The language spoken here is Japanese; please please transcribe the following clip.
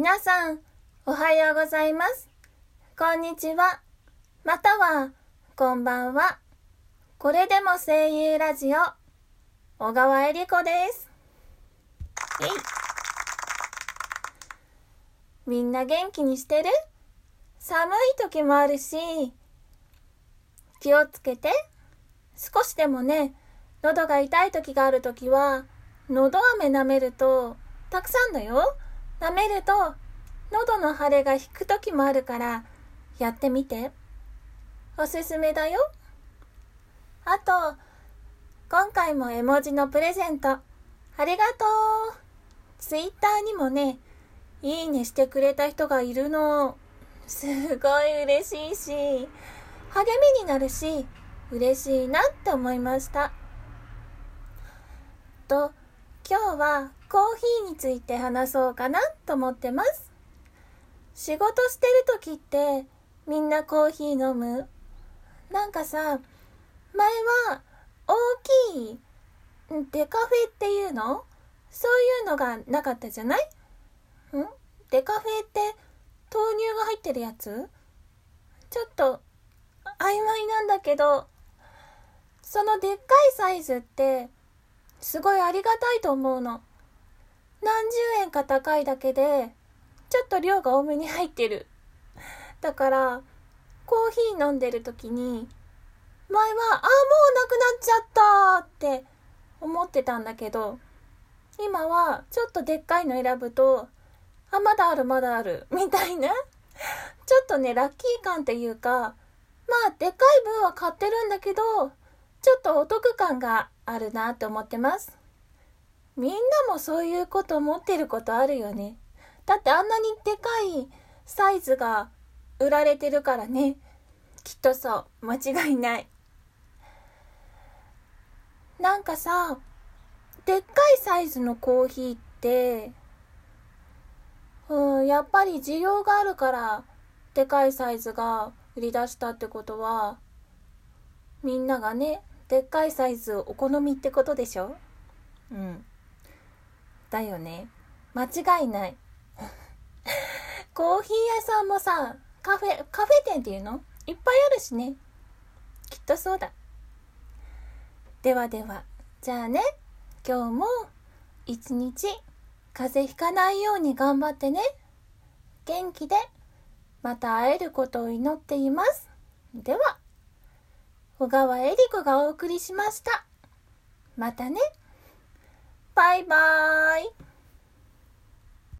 皆さん、おはようございます。こんにちは。または、こんばんは。これでも声優ラジオ、小川恵里子です。えい。みんな元気にしてる？寒い時もあるし、気をつけて。少しでもね、喉が痛い時がある時は、喉飴舐めると、たくさんだよ。舐めると、喉の腫れが引く時もあるから、やってみて。おすすめだよ。あと、今回も絵文字のプレゼント、ありがとう。ツイッターにもね、いいねしてくれた人がいるの。すごい嬉しいし、励みになるし、嬉しいなって思いました。と、今日はコーヒーについて話そうかなと思ってます。仕事してる時ってみんなコーヒー飲む？なんかさ、前は大きいデカフェっていうの？そういうのがなかったじゃない？ん？デカフェって豆乳が入ってるやつ？ちょっと曖昧なんだけど、そのでっかいサイズってすごいありがたいと思うの。何十円か高いだけで、ちょっと量が多めに入ってる。だから、コーヒー飲んでる時に、前は、あ、もうなくなっちゃったって思ってたんだけど、今はちょっとでっかいの選ぶと、あ、まだあるまだある、みたいな。ちょっとね、ラッキー感っていうか、まあ、でっかい分は買ってるんだけど、ちょっとお得感があるなって思ってます。みんなもそういうこと思ってることあるよね。だってあんなにでかいサイズが売られてるからね。きっとそう。間違いない。なんかさ、でっかいサイズのコーヒーって、うん、やっぱり需要があるから、でかいサイズが売り出したってことは、みんながね、でっかいサイズお好みってことでしょ？うん。だよね。間違いない。コーヒー屋さんもさ、カフェ、カフェ店っていうの？いっぱいあるしね。きっとそうだ。ではでは、じゃあね、今日も一日風邪ひかないように頑張ってね。元気でまた会えることを祈っています。では。小川恵理子がお送りしました。またね。バイバーイ。